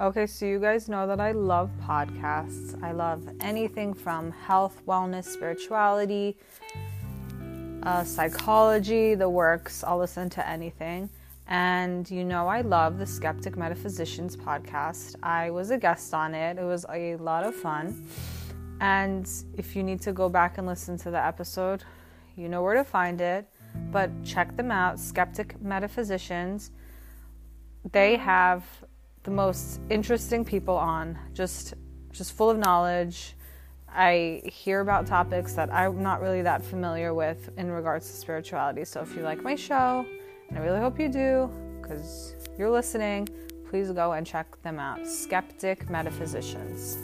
Okay, so you guys know that I love podcasts. I love anything from health, wellness, spirituality, uh, psychology, the works. I'll listen to anything. And you know, I love the Skeptic Metaphysicians podcast. I was a guest on it, it was a lot of fun. And if you need to go back and listen to the episode, you know where to find it. But check them out, Skeptic Metaphysicians. They have the most interesting people on, just just full of knowledge. I hear about topics that I'm not really that familiar with in regards to spirituality. So if you like my show, and I really hope you do, because you're listening, please go and check them out. Skeptic Metaphysicians.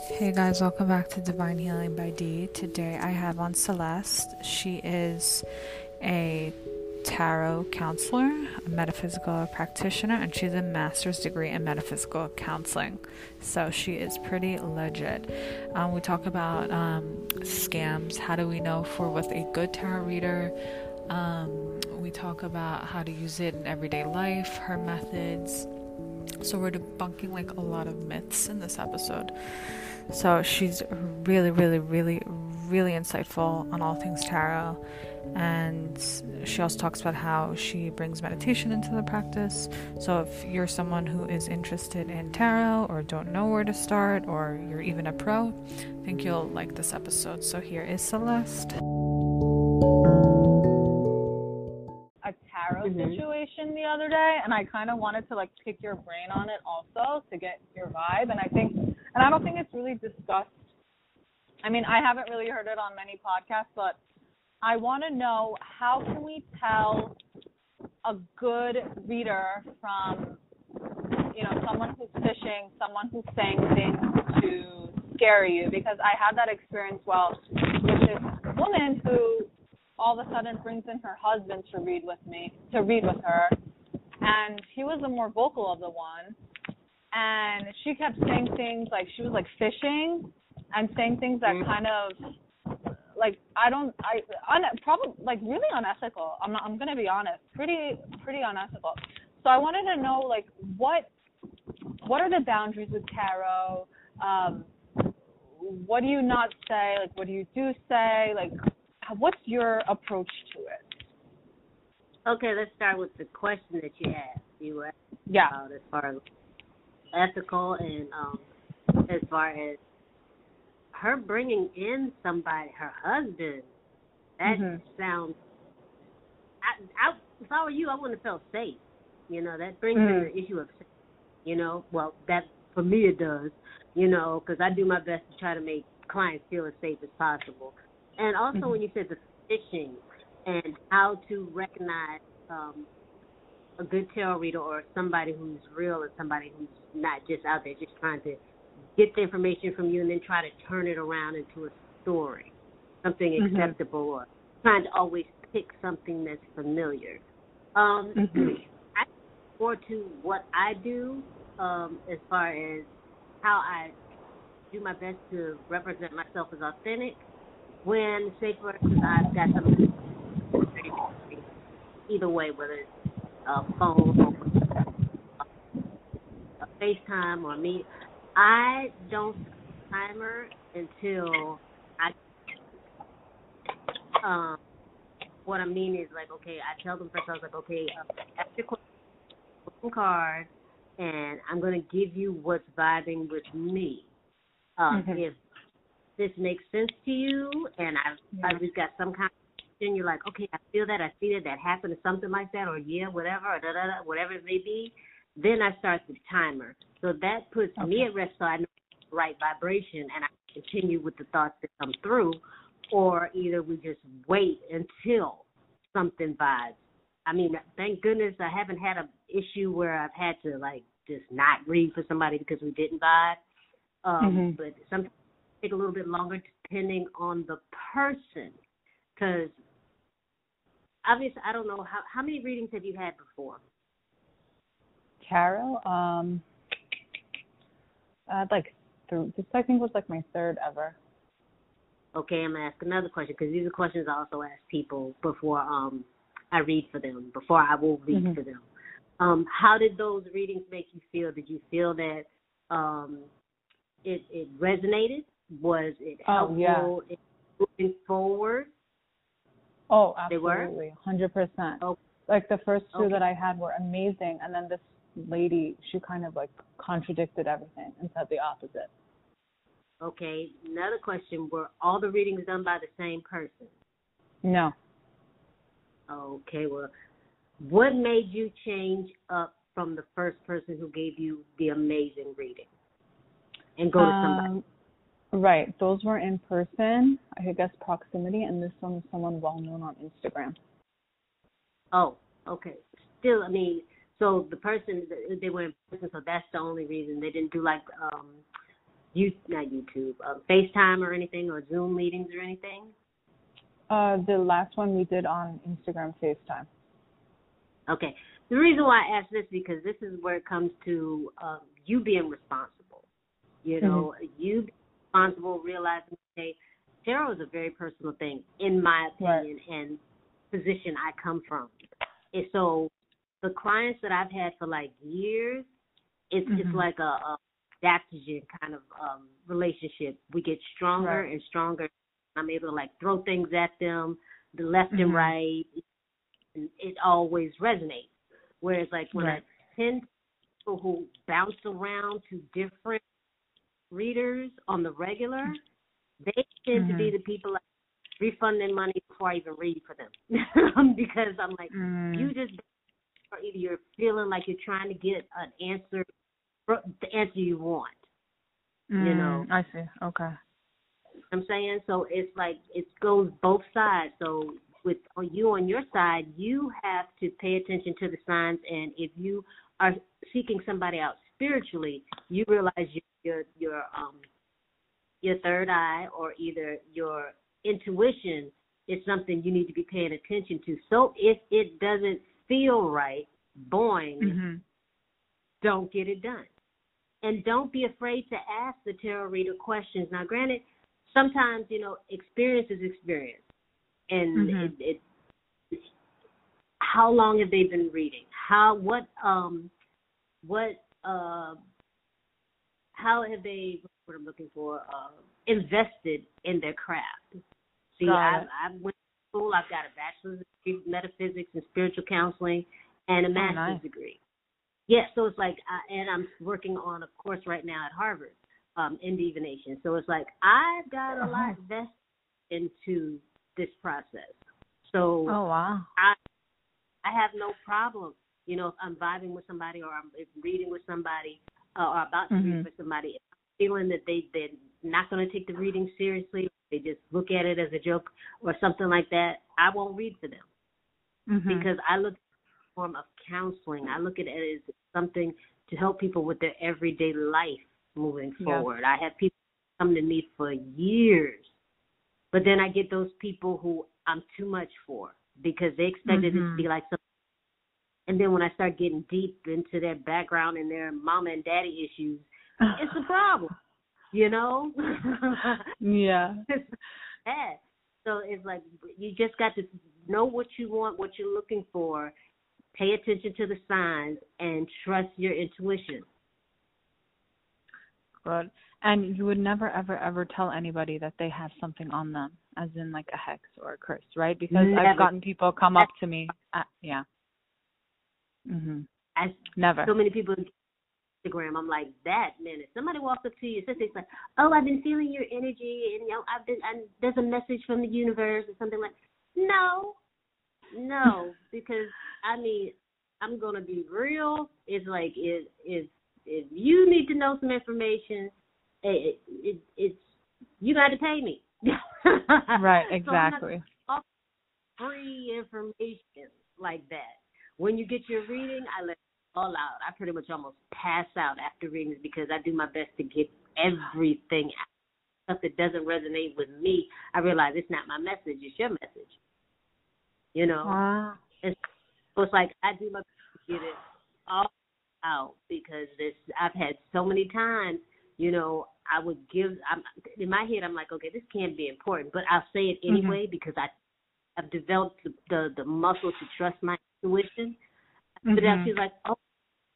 Hey guys, welcome back to Divine Healing by D. Today I have on Celeste. She is a tarot counselor, a metaphysical practitioner, and she's a master's degree in metaphysical counseling. So she is pretty legit. Um, we talk about um, scams. How do we know for with a good tarot reader? Um, we talk about how to use it in everyday life, her methods. So we're debunking like a lot of myths in this episode. So she's really, really, really, really insightful on all things tarot. And she also talks about how she brings meditation into the practice. So if you're someone who is interested in tarot or don't know where to start, or you're even a pro, I think you'll like this episode. So here is Celeste. Mm-hmm. situation the other day, and I kind of wanted to like pick your brain on it also to get your vibe. And I think, and I don't think it's really discussed. I mean, I haven't really heard it on many podcasts, but I want to know how can we tell a good reader from you know someone who's fishing, someone who's saying things to scare you because I had that experience well with this woman who all of a sudden brings in her husband to read with me to read with her and he was the more vocal of the one and she kept saying things like she was like fishing and saying things that mm. kind of like I don't I un, probably like really unethical. I'm not, I'm gonna be honest, pretty pretty unethical. So I wanted to know like what what are the boundaries with tarot? Um, what do you not say? Like what do you do say? Like what's your approach to it? Okay, let's start with the question that you asked. You were yeah. as far as ethical and um, as far as her bringing in somebody, her husband, that mm-hmm. sounds. I, I, if I were you, I wouldn't have felt safe. You know, that brings mm-hmm. in the issue of, you know, well, that for me it does. You know, because I do my best to try to make clients feel as safe as possible. And also, mm-hmm. when you said the fishing and how to recognize um, a good tarot reader or somebody who's real and somebody who's not just out there just trying to get the information from you and then try to turn it around into a story, something mm-hmm. acceptable, or trying to always pick something that's familiar. Um, mm-hmm. I more to what I do um, as far as how I do my best to represent myself as authentic. When, say for instance, I've got something either way, whether it's a phone or a FaceTime or me, I don't timer until I. Um, what I mean is like, okay, I tell them first. I was like, okay, uh, after question card, and I'm gonna give you what's vibing with me. Uh, mm-hmm. If this makes sense to you, and I've yeah. I've just got some kind of then you're like, okay, I feel that, I see that, that happened, or something like that, or yeah, whatever, or da da da, whatever it may be. Then I start the timer. So that puts okay. me at rest so I know the right vibration and I continue with the thoughts that come through. Or either we just wait until something vibes. I mean, thank goodness I haven't had an issue where I've had to like just not read for somebody because we didn't vibe. Um, mm-hmm. But sometimes take a little bit longer depending on the person. Because obviously, I don't know how how many readings have you had before? Tarot. Um, I had like th- this I think was like my third ever. Okay, I'm gonna ask another question because these are questions I also ask people before um I read for them, before I will read mm-hmm. for them. Um, how did those readings make you feel? Did you feel that um it it resonated? Was it helpful oh, yeah. moving forward? Oh, absolutely, hundred percent. Oh. Like the first two okay. that I had were amazing, and then this lady, she kind of like contradicted everything and said the opposite. Okay, another question: Were all the readings done by the same person? No. Okay, well, what made you change up from the first person who gave you the amazing reading and go to somebody? Um, Right, those were in person. I guess proximity, and this one was someone well known on Instagram. Oh, okay. Still, I mean, so the person they were in person, so that's the only reason they didn't do like um you not YouTube, uh, FaceTime or anything, or Zoom meetings or anything? Uh, the last one we did on Instagram FaceTime. Okay. The reason why I ask this because this is where it comes to um, you being responsible. You know, mm-hmm. you responsible, realizing, hey, tarot is a very personal thing, in my opinion, right. and position I come from. And so the clients that I've had for like years, it's mm-hmm. it's like a, a adaptogen kind of um relationship. We get stronger right. and stronger. I'm able to like throw things at them, the left mm-hmm. and right. And it always resonates. Whereas like when right. I tend people who bounce around to different readers on the regular, they tend mm-hmm. to be the people like refunding money before I even read for them because I'm like, mm. you just or either you're feeling like you're trying to get an answer the answer you want. Mm, you know. I see. Okay. I'm saying so it's like it goes both sides. So with you on your side, you have to pay attention to the signs, and if you are seeking somebody out spiritually, you realize your your your um your third eye or either your intuition is something you need to be paying attention to. So if it doesn't feel right, boing, mm-hmm. don't get it done. And don't be afraid to ask the tarot reader questions. Now, granted, sometimes you know experience is experience, and mm-hmm. it, it, how long have they been reading? How what um what uh how have they what I'm looking for uh invested in their craft? See, I I went to school. I've got a bachelor's degree in metaphysics and spiritual counseling, and a oh, master's nice. degree. Yeah, so it's like, uh, and I'm working on a course right now at Harvard um, in divination. So it's like I've got a lot uh-huh. vested into this process. So oh wow, I I have no problem. You know, if I'm vibing with somebody or I'm reading with somebody uh, or about to mm-hmm. read for somebody, if I'm feeling that they they're not going to take the reading seriously, they just look at it as a joke or something like that, I won't read for them mm-hmm. because I look at it as a form of counseling. I look at it as something to help people with their everyday life moving forward. Yes. I have people come to me for years, but then I get those people who I'm too much for because they expected mm-hmm. it to be like something. And then when I start getting deep into their background and their mama and daddy issues, it's a problem, you know? yeah. yeah. So it's like you just got to know what you want, what you're looking for, pay attention to the signs and trust your intuition. Good. And you would never, ever, ever tell anybody that they have something on them, as in like a hex or a curse, right? Because never. I've gotten people come up to me. Uh, yeah. Mhm. I never. So many people on Instagram. I'm like that man. If somebody walks up to you and says like, "Oh, I've been feeling your energy, and you know, I've been, and there's a message from the universe or something like," no, no, because I mean, I'm gonna be real. It's like if if if you need to know some information, it, it, it's you got to pay me. right. Exactly. So free information like that. When you get your reading, I let it all out. I pretty much almost pass out after readings because I do my best to get everything out. Stuff that doesn't resonate with me, I realize it's not my message; it's your message. You know. Wow. And so it's like I do my best to get it all out because this I've had so many times, you know, I would give. I'm in my head. I'm like, okay, this can't be important, but I'll say it mm-hmm. anyway mm-hmm. because I I've developed the, the the muscle to trust my intuition. Mm-hmm. But then she's like, oh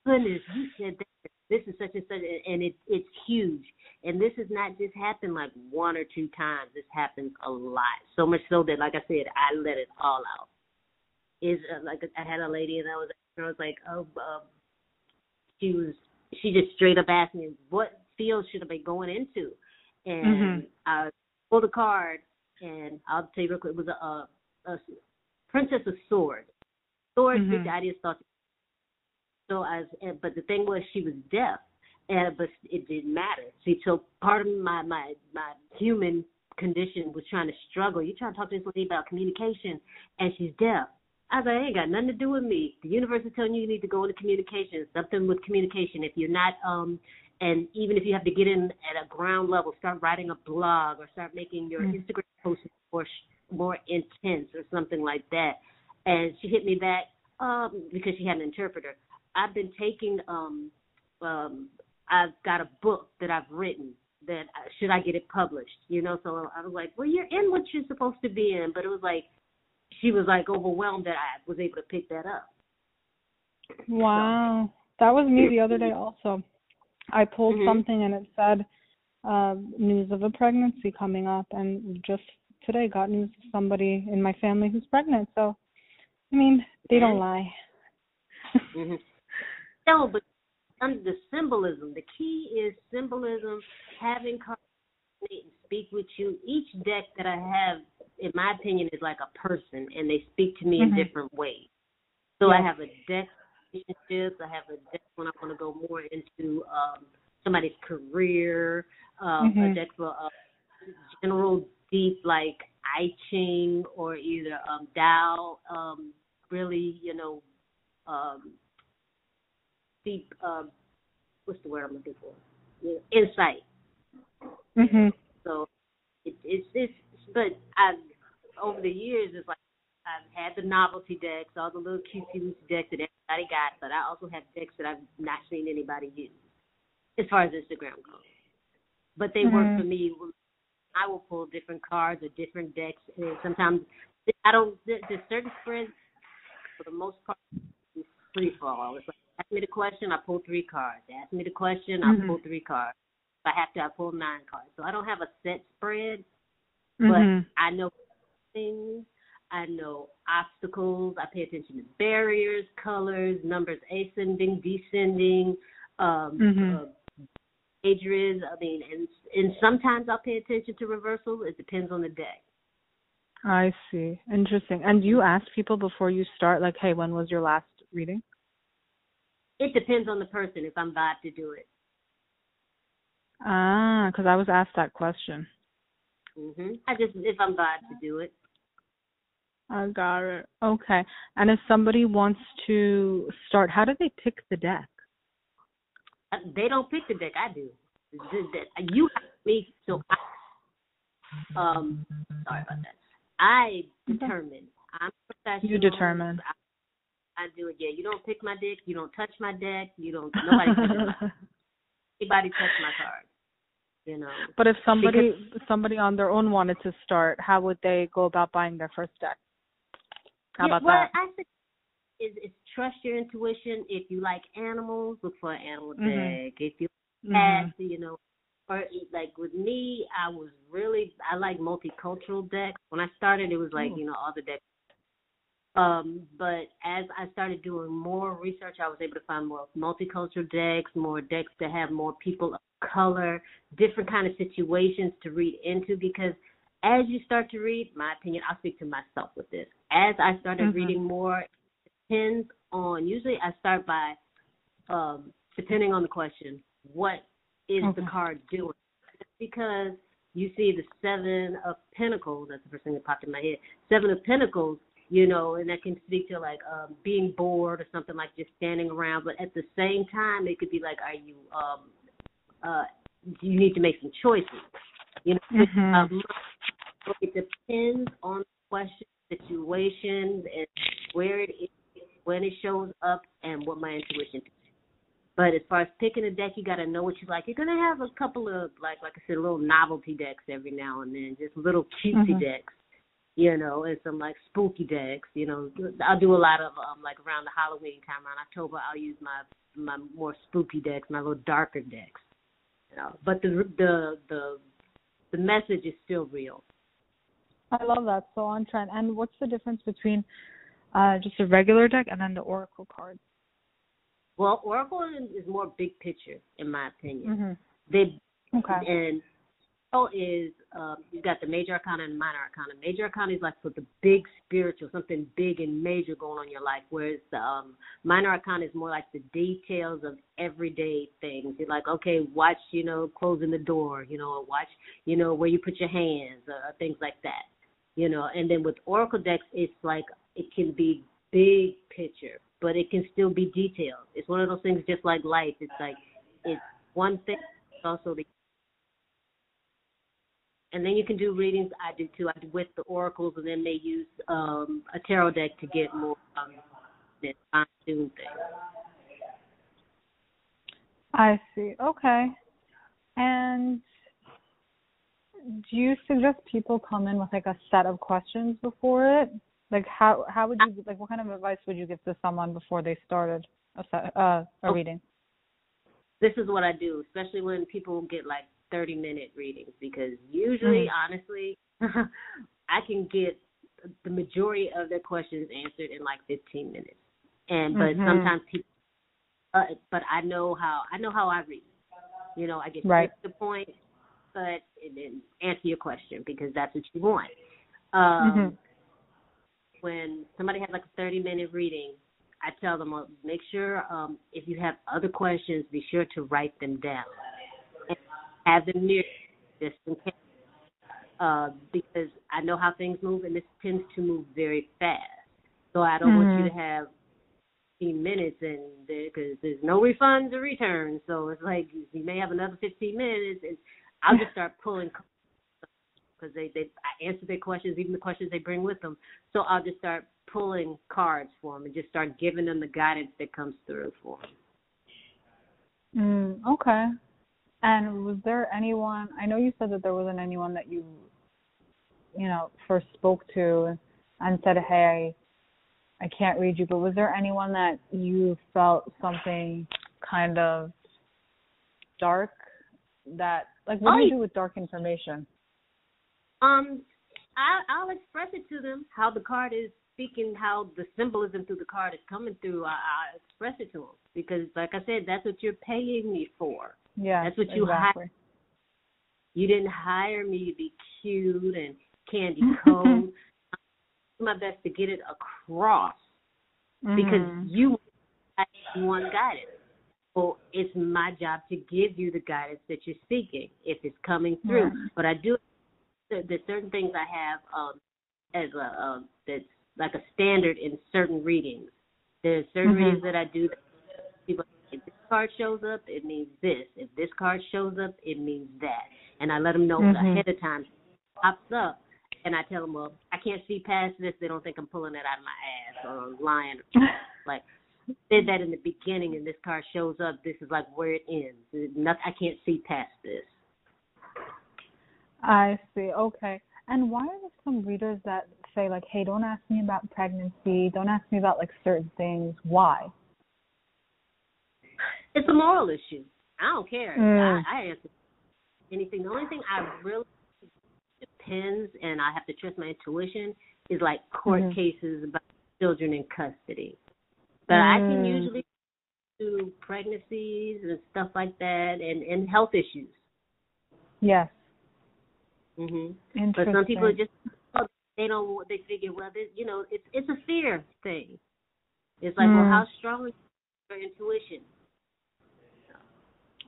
goodness, you said that. This is such and such, and it it's huge. And this has not just happened like one or two times. This happens a lot, so much so that, like I said, I let it all out. Is uh, like I had a lady, and I was I was like, oh, um, she was she just straight up asked me what field should I be going into, and mm-hmm. I pulled a card, and I'll tell you real quick, it was a, a, a Princess of Swords. Swords, mm-hmm. I just thought. So I, was, but the thing was, she was deaf, and but it didn't matter. See, so part of my my my human condition was trying to struggle. You're trying to talk to this lady about communication, and she's deaf. I was like, it ain't got nothing to do with me. The universe is telling you you need to go into communication, something with communication. If you're not, um, and even if you have to get in at a ground level, start writing a blog or start making your mm-hmm. Instagram posts more more intense or something like that. And she hit me back um, because she had an interpreter. I've been taking, um, um, I've got a book that I've written that uh, should I get it published? You know, so I was like, well, you're in what you're supposed to be in, but it was like she was like overwhelmed that I was able to pick that up. Wow, so. that was me the other day also. I pulled mm-hmm. something and it said uh, news of a pregnancy coming up, and just today got news of somebody in my family who's pregnant. So, I mean, they don't lie. mm-hmm. No, but under the symbolism, the key is symbolism. Having cards speak with you. Each deck that I have in my opinion, is like a person, and they speak to me mm-hmm. in different ways. So I have a deck relationships. I have a deck when I want to go more into um, somebody's career. Um, mm-hmm. A deck for uh, general deep like I Ching or either um, Tao. Um, really, you know, um, deep. Um, what's the word I'm looking for? Yeah, insight. Mhm. So it, it's it's but I've over the years it's like I've had the novelty decks, all the little cutesy decks that everybody got, but I also have decks that I've not seen anybody use as far as Instagram goes. But they mm-hmm. work for me. I will pull different cards or different decks, and sometimes I don't. There's certain spreads for the most part it's free for all. It's like ask me the question, I pull three cards. Ask me the question, I mm-hmm. pull three cards. If I have to, I pull nine cards. So I don't have a set spread but mm-hmm. I know things. I know obstacles. I pay attention to barriers, colors, numbers ascending, descending, um, mm-hmm. uh, ages. I mean, and and sometimes I'll pay attention to reversals. It depends on the day. I see. Interesting. And you ask people before you start, like, hey, when was your last reading? It depends on the person if I'm vibe to do it. Ah, because I was asked that question. Mhm. I just if I'm glad to do it. I got it. Okay. And if somebody wants to start, how do they pick the deck? They don't pick the deck. I do. You have me, so I. Um, sorry about that. I determine. I'm professional. You determine. I, I do it. Yeah, you don't pick my deck. You don't touch my deck. You don't. Nobody. anybody touch my card you know. But if somebody because, somebody on their own wanted to start, how would they go about buying their first deck? How yeah, about well, that? I is is trust your intuition. If you like animals, look for an animal mm-hmm. deck. If you mm you know, or like with me, I was really I like multicultural decks. When I started, it was like Ooh. you know all the decks. Um, but as I started doing more research, I was able to find more multicultural decks, more decks that have more people of color, different kind of situations to read into because as you start to read, my opinion, I'll speak to myself with this. As I started mm-hmm. reading more, depends on usually I start by um depending on the question, what is okay. the card doing? Because you see the seven of pentacles, that's the first thing that popped in my head. Seven of pentacles, you know, and that can speak to like um being bored or something like just standing around. But at the same time it could be like, are you um uh, you need to make some choices. You know, mm-hmm. um, it depends on the question, situation, and where it is, when it shows up, and what my intuition. But as far as picking a deck, you got to know what you like. You're gonna have a couple of like, like I said, little novelty decks every now and then, just little cutesy Mhm. decks, you know, and some like spooky decks. You know, I'll do a lot of um like around the Halloween time, around October. I'll use my my more spooky decks, my little darker decks. You know, but the the the the message is still real. I love that. So on trend. And what's the difference between uh just a regular deck and then the oracle cards? Well, Oracle is more big picture, in my opinion. Mhm. They Okay. and Oracle is um, you've got the major arcana and minor arcana. Major arcana is like for the big spiritual, something big and major going on in your life, whereas the um, minor arcana is more like the details of everyday things. You're like, okay, watch, you know, closing the door, you know, or watch, you know, where you put your hands, or, or things like that, you know. And then with Oracle decks, it's like it can be big picture, but it can still be detailed. It's one of those things, just like life. It's like it's one thing, it's also the and then you can do readings. I do too. I do with the oracles, and then they use um, a tarot deck to get more um, fine tune things. I see. Okay. And do you suggest people come in with like a set of questions before it? Like how how would you like what kind of advice would you give to someone before they started a uh, a Oh. reading? This is what I do, especially when people get like thirty minute readings, because usually, Mm. honestly, I can get the majority of their questions answered in like fifteen minutes. And but Mhm. sometimes people, uh, but I know how I know how I read. You know, I get Right. to the point, but and then answer your question because that's what you want. Um, Mhm. When somebody has like a 30 minute reading, I tell them, well, make sure um, if you have other questions, be sure to write them down and have them near you just in case. Uh, because I know how things move, and this tends to move very fast. So I don't want you to have 15 minutes, and because there's no refunds or returns, so it's like you may have another 15 minutes, and I'll just start pulling because they they I answer their questions, even the questions they bring with them. So I'll just start pulling cards for them and just start giving them the guidance that comes through for them. Mm, okay. And was there anyone? I know you said that there wasn't anyone that you, you know, first spoke to and said, "Hey, I, I can't read you." But was there anyone that you felt something kind of dark that, like, what do Oh, you do with dark information? Um, I I'll express it to them how the card is speaking, how the symbolism through the card is coming through. I, I express it to them because, like I said, that's what you're paying me for. Yeah, That's what you exactly. You didn't hire me to be cute and candy do my best to get it across because Mhm. you want guidance. So it's my job to give you the guidance that you're seeking if it's coming through. Right. But I do there's certain things I have um as a um that's like a standard in certain readings. There's certain Mhm. readings that I do that people if this card shows up, it means this. If this card shows up, it means that. And I let them know Mhm. ahead of time. Pops up, and I tell them, well, I can't see past this. They don't think I'm pulling it out of my ass or lying. like did that in the beginning, and this card shows up. This is like where it ends. Nothing, I can't see past this. I see. Okay. And why are there some readers that say like, "Hey, don't ask me about pregnancy. Don't ask me about like certain things." Why? It's a moral issue. I don't care. Mm. I, I answer anything. The only thing I really depends, and I have to trust my intuition, is like court Mhm. cases about children in custody. But I can Mm. usually do pregnancies and stuff like that, and and health issues. Yes. Hmm But some people just they don't they figure well this you know it's it's a fear thing. It's like well Mm. how strong is your intuition?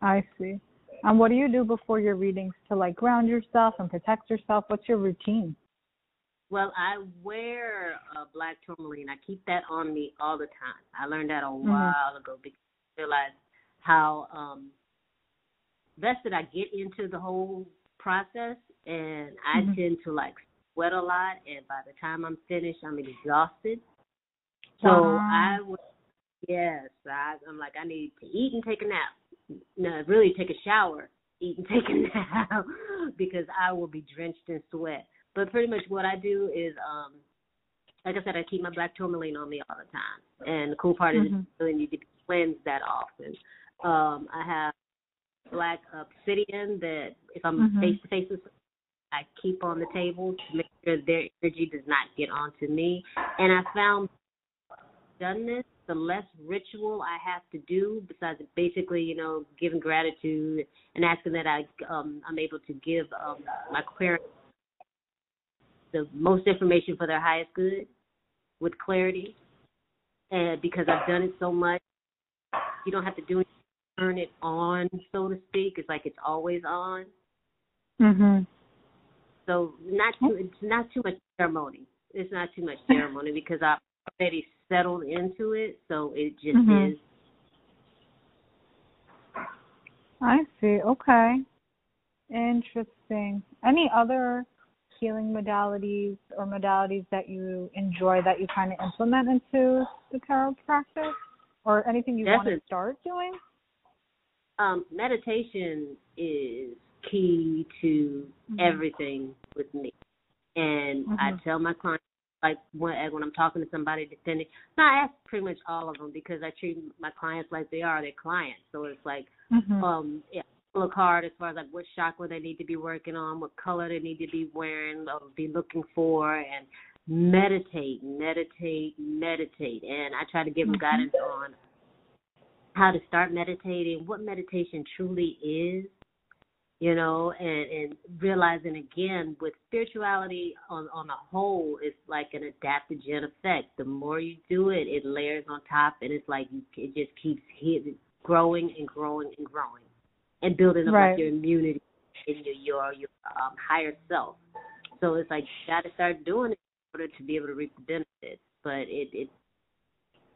I see. And what do you do before your readings to like ground yourself and protect yourself? What's your routine? Well, I wear a black tourmaline. I keep that on me all the time. I learned that a Mhm. while ago because I realized how um vested I get into the whole process, and I Mhm. tend to like sweat a lot. And by the time I'm finished, I'm exhausted. So Wow. I would Yes, I, I'm like I need to eat and take a nap. No, really take a shower, eat and take a nap because I will be drenched in sweat. But pretty much what I do is, um, like I said, I keep my black tourmaline on me all the time. And the cool part mm-hmm. is you really need to cleanse that often. Um, I have black obsidian that if I'm face to face with I keep on the table to make sure their energy does not get onto me. And I found done this, the less ritual I have to do, besides basically, you know, giving gratitude and asking that I um I'm able to give um my querent the most information for their highest good with clarity. And because I've done it so much, you don't have to do it turn it on, so to speak. It's like it's always on. Mhm. So not too it's not too much ceremony. It's not too much ceremony because I've already settled into it, so it just mm-hmm. is. I see. Okay. Interesting. Any other healing modalities or modalities that you enjoy that you kind of implement into the tarot practice, or anything you want to start doing? Um, meditation is key to mm-hmm. everything with me. And mm-hmm. I tell my clients, like when when I'm talking to somebody defending, no, I ask pretty much all of them because I treat my clients like they are their clients. So it's like, mm-hmm. um, yeah, look hard as far as like what chakra they need to be working on, what color they need to be wearing, or be looking for, and meditate, meditate, meditate. And I try to give them mm-hmm. guidance on how to start meditating, what meditation truly is, you know, and and realizing again with spirituality on on a whole, it's like an adaptogen effect. The more you do it, it layers on top, and it's like you, it just keeps hitting, growing and growing and growing, and building up right. your immunity in your your your um, higher self. So it's like you got to start doing it in order to be able to reap the benefits. But it it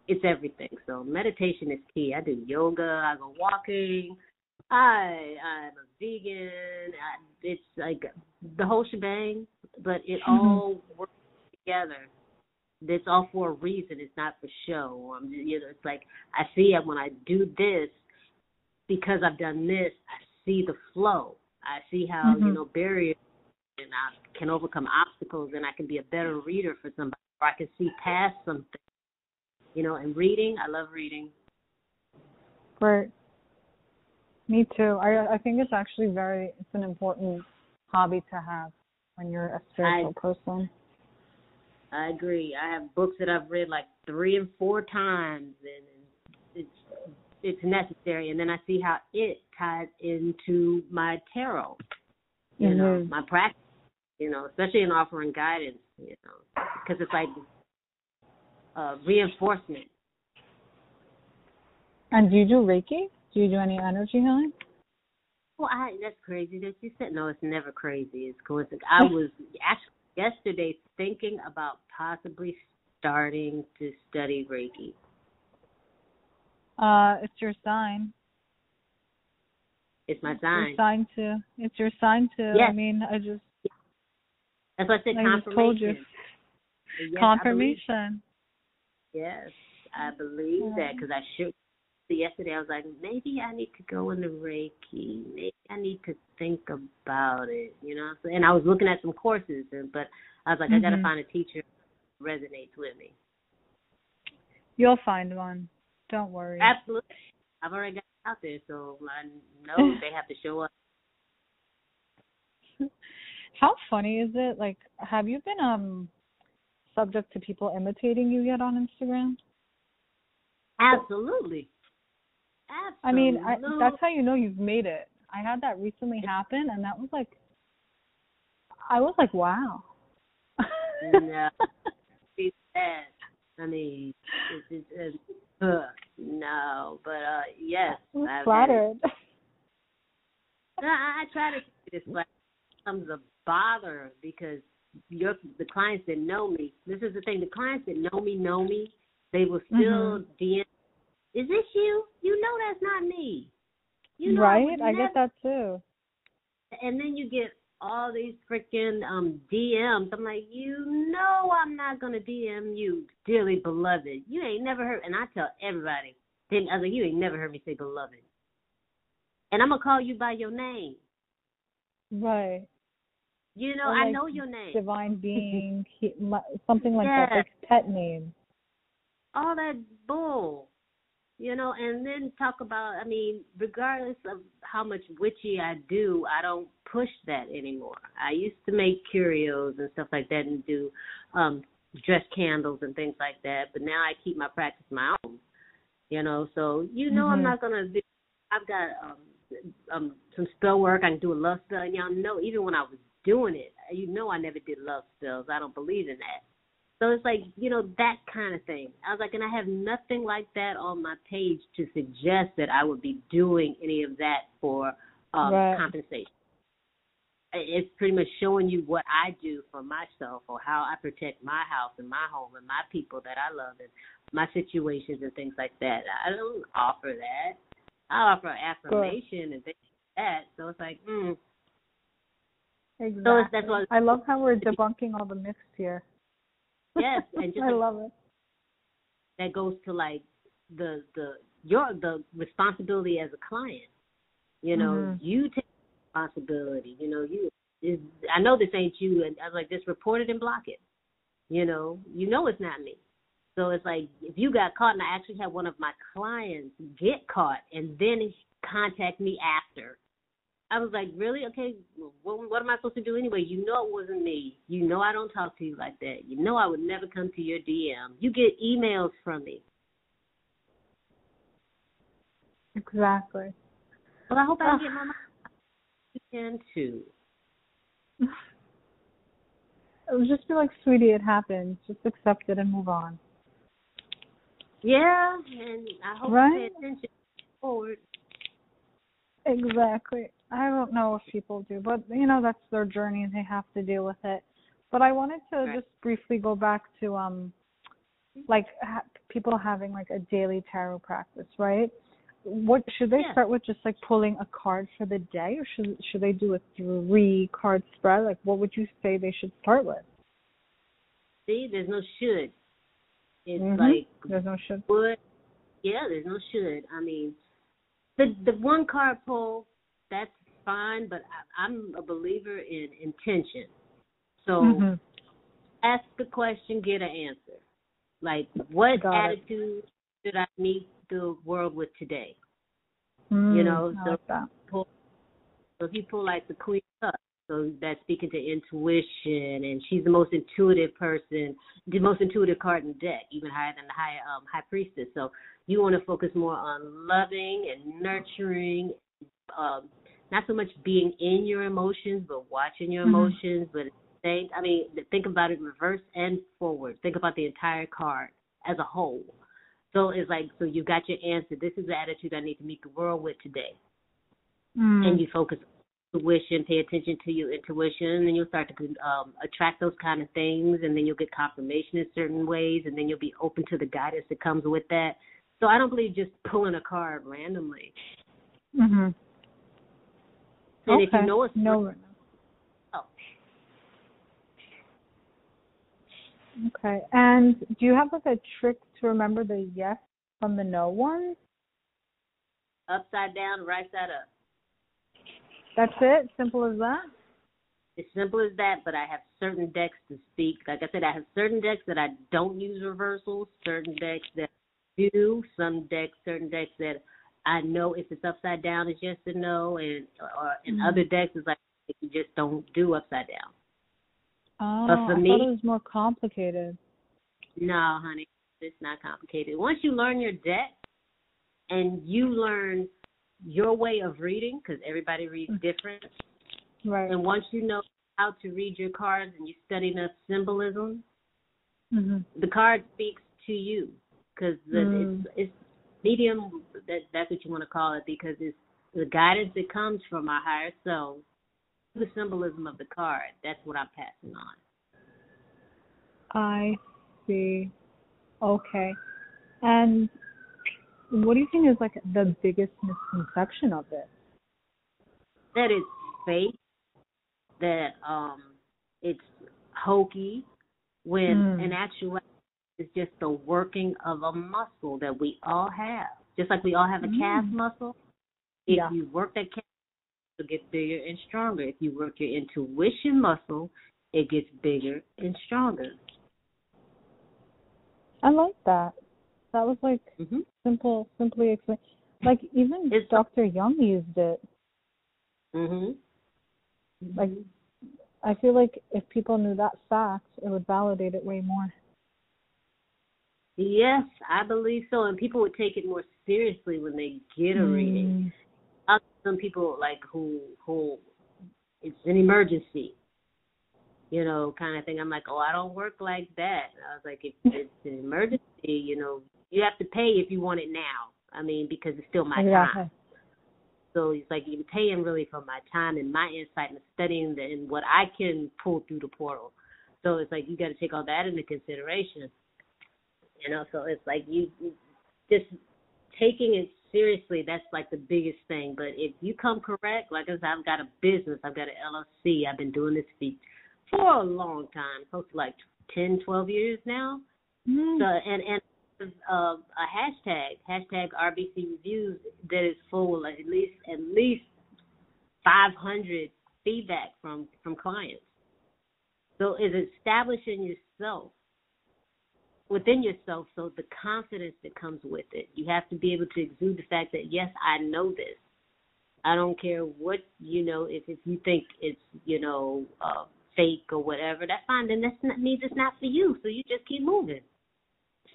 it's everything. So meditation is key. I do yoga. I go walking. I I'm a vegan. I, it's like the whole shebang, but it mm-hmm. all works together. It's all for a reason. It's not for show. I'm you know, it's like I see it when I do this because I've done this. I see the flow. I see how mm-hmm. you know barriers and I can overcome obstacles, and I can be a better reader for somebody, or I can see past something. You know, and reading. I love reading. Right. Me too. I I think it's actually very it's an important hobby to have when you're a spiritual I, person. I agree. I have books that I've read like three and four times, and it's it's necessary. And then I see how it ties into my tarot, you mm-hmm. know, my practice, you know, especially in offering guidance, you know, because it's like uh, reinforcement. And do you do Reiki? Do you do any energy healing? Well, I that's crazy that you said no. It's never crazy. It's coincidence. I was actually yesterday thinking about possibly starting to study Reiki. Uh, it's your sign. It's my sign. It's your sign to. It's your sign to. Yes. I mean, I just. That's what I said. I confirmation. just told you. Yes, confirmation. I yes, I believe yeah. that because I should yesterday I was like, maybe I need to go into Reiki. Maybe I need to think about it. You know, and I was looking at some courses, and but I was like, mm-hmm. I got to find a teacher who resonates with me. You'll find one. Don't worry. Absolutely. I've already got it out there, so I know they have to show up. How funny is it? Like, have you been um subject to people imitating you yet on Instagram? Absolutely. Absolutely. I mean, I, that's how you know you've made it. I had that recently happen, and that was like, I was like, wow. no, she said. I mean, it's, it's, uh, no, but uh, yes, I'm flattered. no, I, I try to this flat. Becomes a bother because your the clients that know me. This is the thing: the clients that know me know me. They will still mm-hmm. DM is this you? You know that's not me. You know, right? I, I get that too. And then you get all these freaking um DMs. I'm like, you know, I'm not gonna DM you, dearly beloved. You ain't never heard, and I tell everybody. Then I was like, you ain't never heard me say beloved, and I'm gonna call you by your name. Right. You know, Or I know your name. Divine being, he, my, something like that, like pet name. all that bull, you know, and then talk about, I mean, regardless of how much witchy I do, I don't push that anymore. I used to make curios and stuff like that and do um dress candles and things like that, but now I keep my practice my own. You know, so you know I'm Mhm. not gonna do I've got um um some spell work, I can do a love spell and y'all know even when I was doing it, you know I never did love spells. I don't believe in that. So it's like, you know, that kind of thing. I was like, and I have nothing like that on my page to suggest that I would be doing any of that for um, Right. compensation. It's pretty much showing you what I do for myself or how I protect my house and my home and my people that I love and my situations and things like that. I don't offer that. I offer affirmation and things like that. So it's like, mm. Exactly. So it's, that's what I love how we're debunking all the myths here. Yes, and just I love it. that goes to like the the your the responsibility as a client. You know, Mhm. you take responsibility. You know, you is I know this ain't you, and I was like, just report it and block it. You know, you know it's not me. So it's like if you got caught, and I actually had one of my clients get caught, and then contact me after. I was like, really? Okay, what, what am I supposed to do anyway? You know it wasn't me. You know I don't talk to you like that. You know I would never come to your DM. You get emails from me. Exactly. Well, I hope I get my can too. It would just be like, sweetie, it happened. Just accept it and move on. Yeah, and I hope Right? you pay attention forward. Exactly. I don't know if people do, but you know that's their journey. They have to deal with it. But I wanted to just briefly go back to um, like ha- people having like a daily tarot practice, right? What should they Yeah. start with? Just like pulling a card for the day, or should should they do a three card spread? Like, what would you say they should start with? See, there's no should. It's Mhm. like There's no should. would. Yeah, there's no should. I mean, the the one card pull, that's fine, but I, I'm a believer in intention. So Mhm. ask the question, get an answer. Like, what Got it. attitude should I meet the world with today? Mm, know, so- like that. So if you pull like the Queen of so that's speaking to intuition, and she's the most intuitive person, the most intuitive card in the deck, even higher than the high um, High Priestess. So you want to focus more on loving and nurturing, um, not so much being in your emotions, but watching your Mhm. emotions. But at the same, I mean, think about it reverse and forward. Think about the entire card as a whole. So it's like, so you got your answer. This is the attitude I need to meet the world with today Mm. and you focus on intuition, pay attention to your intuition, and then you'll start to um, attract those kind of things, and then you'll get confirmation in certain ways, and then you'll be open to the guidance that comes with that. So I don't believe just pulling a card randomly. Mhm. And okay. if you know it's no. oh, Okay. And do you have like a trick to remember the yes from the no ones? upside down, right side up. That's it? Simple as that? It's simple as that, but I have certain decks to speak. Like I said, I have certain decks that I don't use reversals, certain decks that do, some decks, certain decks that I know if it's upside down, it's yes or no, and or in Mhm. other decks, it's like you just don't do upside down. Oh, But for I me- thought it was more complicated. No, honey, it's not complicated. Once you learn your deck and you learn your way of reading, because everybody reads different, Right. and once you know how to read your cards and you study enough symbolism, Mhm. the card speaks to you because Mm. it's it's medium. That that's what you want to call it because it's the guidance that comes from our higher self. The symbolism of the card. That's what I'm passing on. I see. Okay. And what do you think is like the biggest misconception of it? That is fake. that um it's hokey when Mm. in actuality it's just the working of a muscle that we all have. Just like we all have a calf Mm. muscle. If Yeah. you work that calf it'll get bigger and stronger. If you work your intuition muscle, it gets bigger and stronger. I like that. That was like hmm simple, simply explained. Like even It's- Dr. Jung used it. Mhm. Like I feel like if people knew that fact, it would validate it way more. Yes, I believe so. And people would take it more seriously when they get a reading. Mm. Some people like who who it's an emergency, you know, kind of thing. I'm like, oh, I don't work like that. I was like, if it's an emergency, you know, you have to pay if you want it now. I mean, because it's still my Exactly. time. So it's like you're paying really for my time and my insight and studying the, and what I can pull through the portal. So it's like you got to take all that into consideration. You know, so it's like you, you just taking it seriously. That's like the biggest thing. But if you come correct, like I said, I've got a business, I've got an LLC. I've been doing this for for a long time, close to like ten, twelve years now. Mm. So and and uh, a hashtag hashtag RBC reviews that is full of at least at least 500 feedback from from clients. So it's establishing yourself within yourself. So the confidence that comes with it, you have to be able to exude the fact that yes, I know this. I don't care what you know. If if you think it's you know uh, fake or whatever, that's fine. Then that's not means it's not for you. So you just keep moving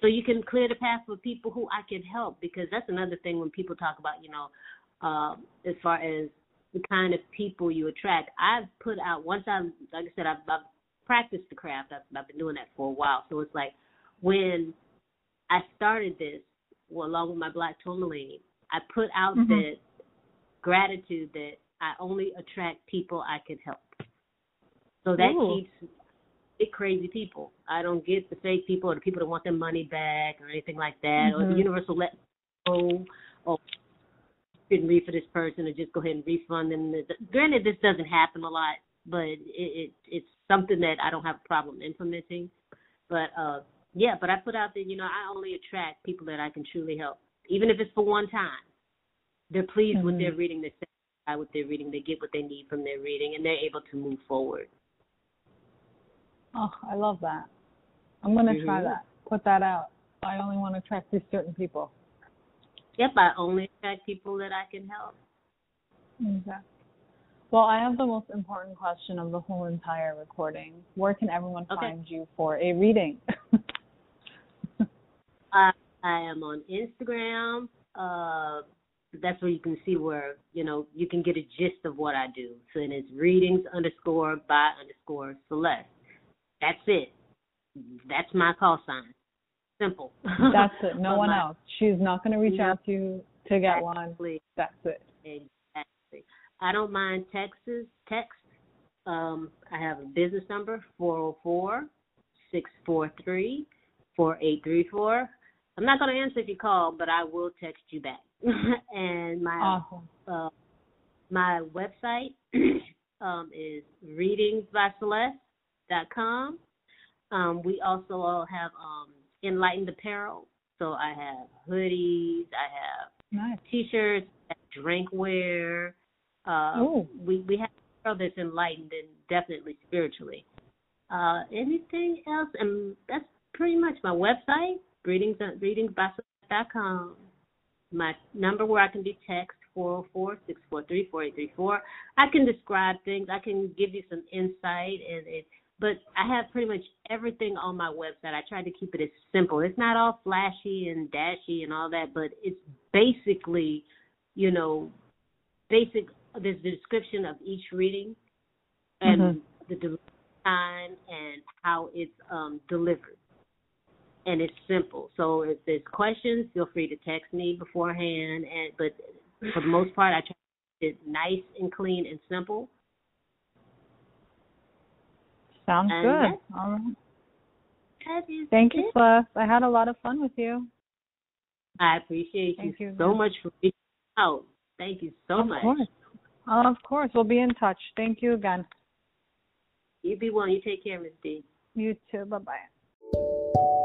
so you can clear the path for people who I can help because that's another thing when people talk about you know um, as far as the kind of people you attract. I've put out once I like I said I've, I've practiced the craft. I've, I've been doing that for a while. So it's like when I started this well, along with my black tourmaline, I put out Mhm. that gratitude that I only attract people I can help. So that Ooh. keeps big crazy people. I don't get the fake people or the people that want their money back or anything like that. Or the Mhm. universal let go or didn't read for this person or just go ahead and refund them. Granted, this doesn't happen a lot, but it, it it's something that I don't have a problem implementing. But uh yeah, but I put out that you know I only attract people that I can truly help, even if it's for one time. They're pleased with Mhm. their reading, they're satisfied with their reading, they get what they need from their reading, and they're able to move forward. Oh, I love that. I'm gonna try Mhm. that. Put that out. I only want to attract these certain people. Yep, I only attract people that I can help. Okay. Well, I have the most important question of the whole entire recording. Where can everyone Okay. find you for a reading? I I am on Instagram. Uh, that's where you can see where you know you can get a gist of what I do. So and it's readings underscore by underscore Celeste. That's it. That's my call sign. Simple. That's it. No one my- else. She's not going to reach No. out to you to get one. Exactly. That's it. Exactly. I don't mind texts. Text. Um, I have a business number four zero four six four three four eight three four. I'm not going to answer if you call, but I will text you back. and my Awesome. uh, my website um, is readingsbyceleste.com. Um, we also all have um, enlightened apparel. So I have hoodies, I have Nice. t-shirts, drinkware. Uh, Ooh. we we have apparel that's enlightened and definitely spiritually. Uh, anything else? And that's pretty much my website, readings readingsbyceleste.com. My number where I can be text four zero four six four three four eight three four. I can describe things. I can give you some insight and it. But I have pretty much everything on my website. I try to keep it as simple. It's not all flashy and dashy and all that, but it's basically, you know, basic. There's the description of each reading and Mhm. the time and how it's um, delivered. And it's simple. So if there's questions, feel free to text me beforehand. And but for the most part, I try to keep it nice and clean and simple. Sounds And good. All right. Thank you. Celeste. I had a lot of fun with you. I appreciate Thank you you. so much for reaching out. Thank you so of much. course. Of course. We'll be in touch. Thank you again. You be well. You take care, Miss D. You too. Bye bye.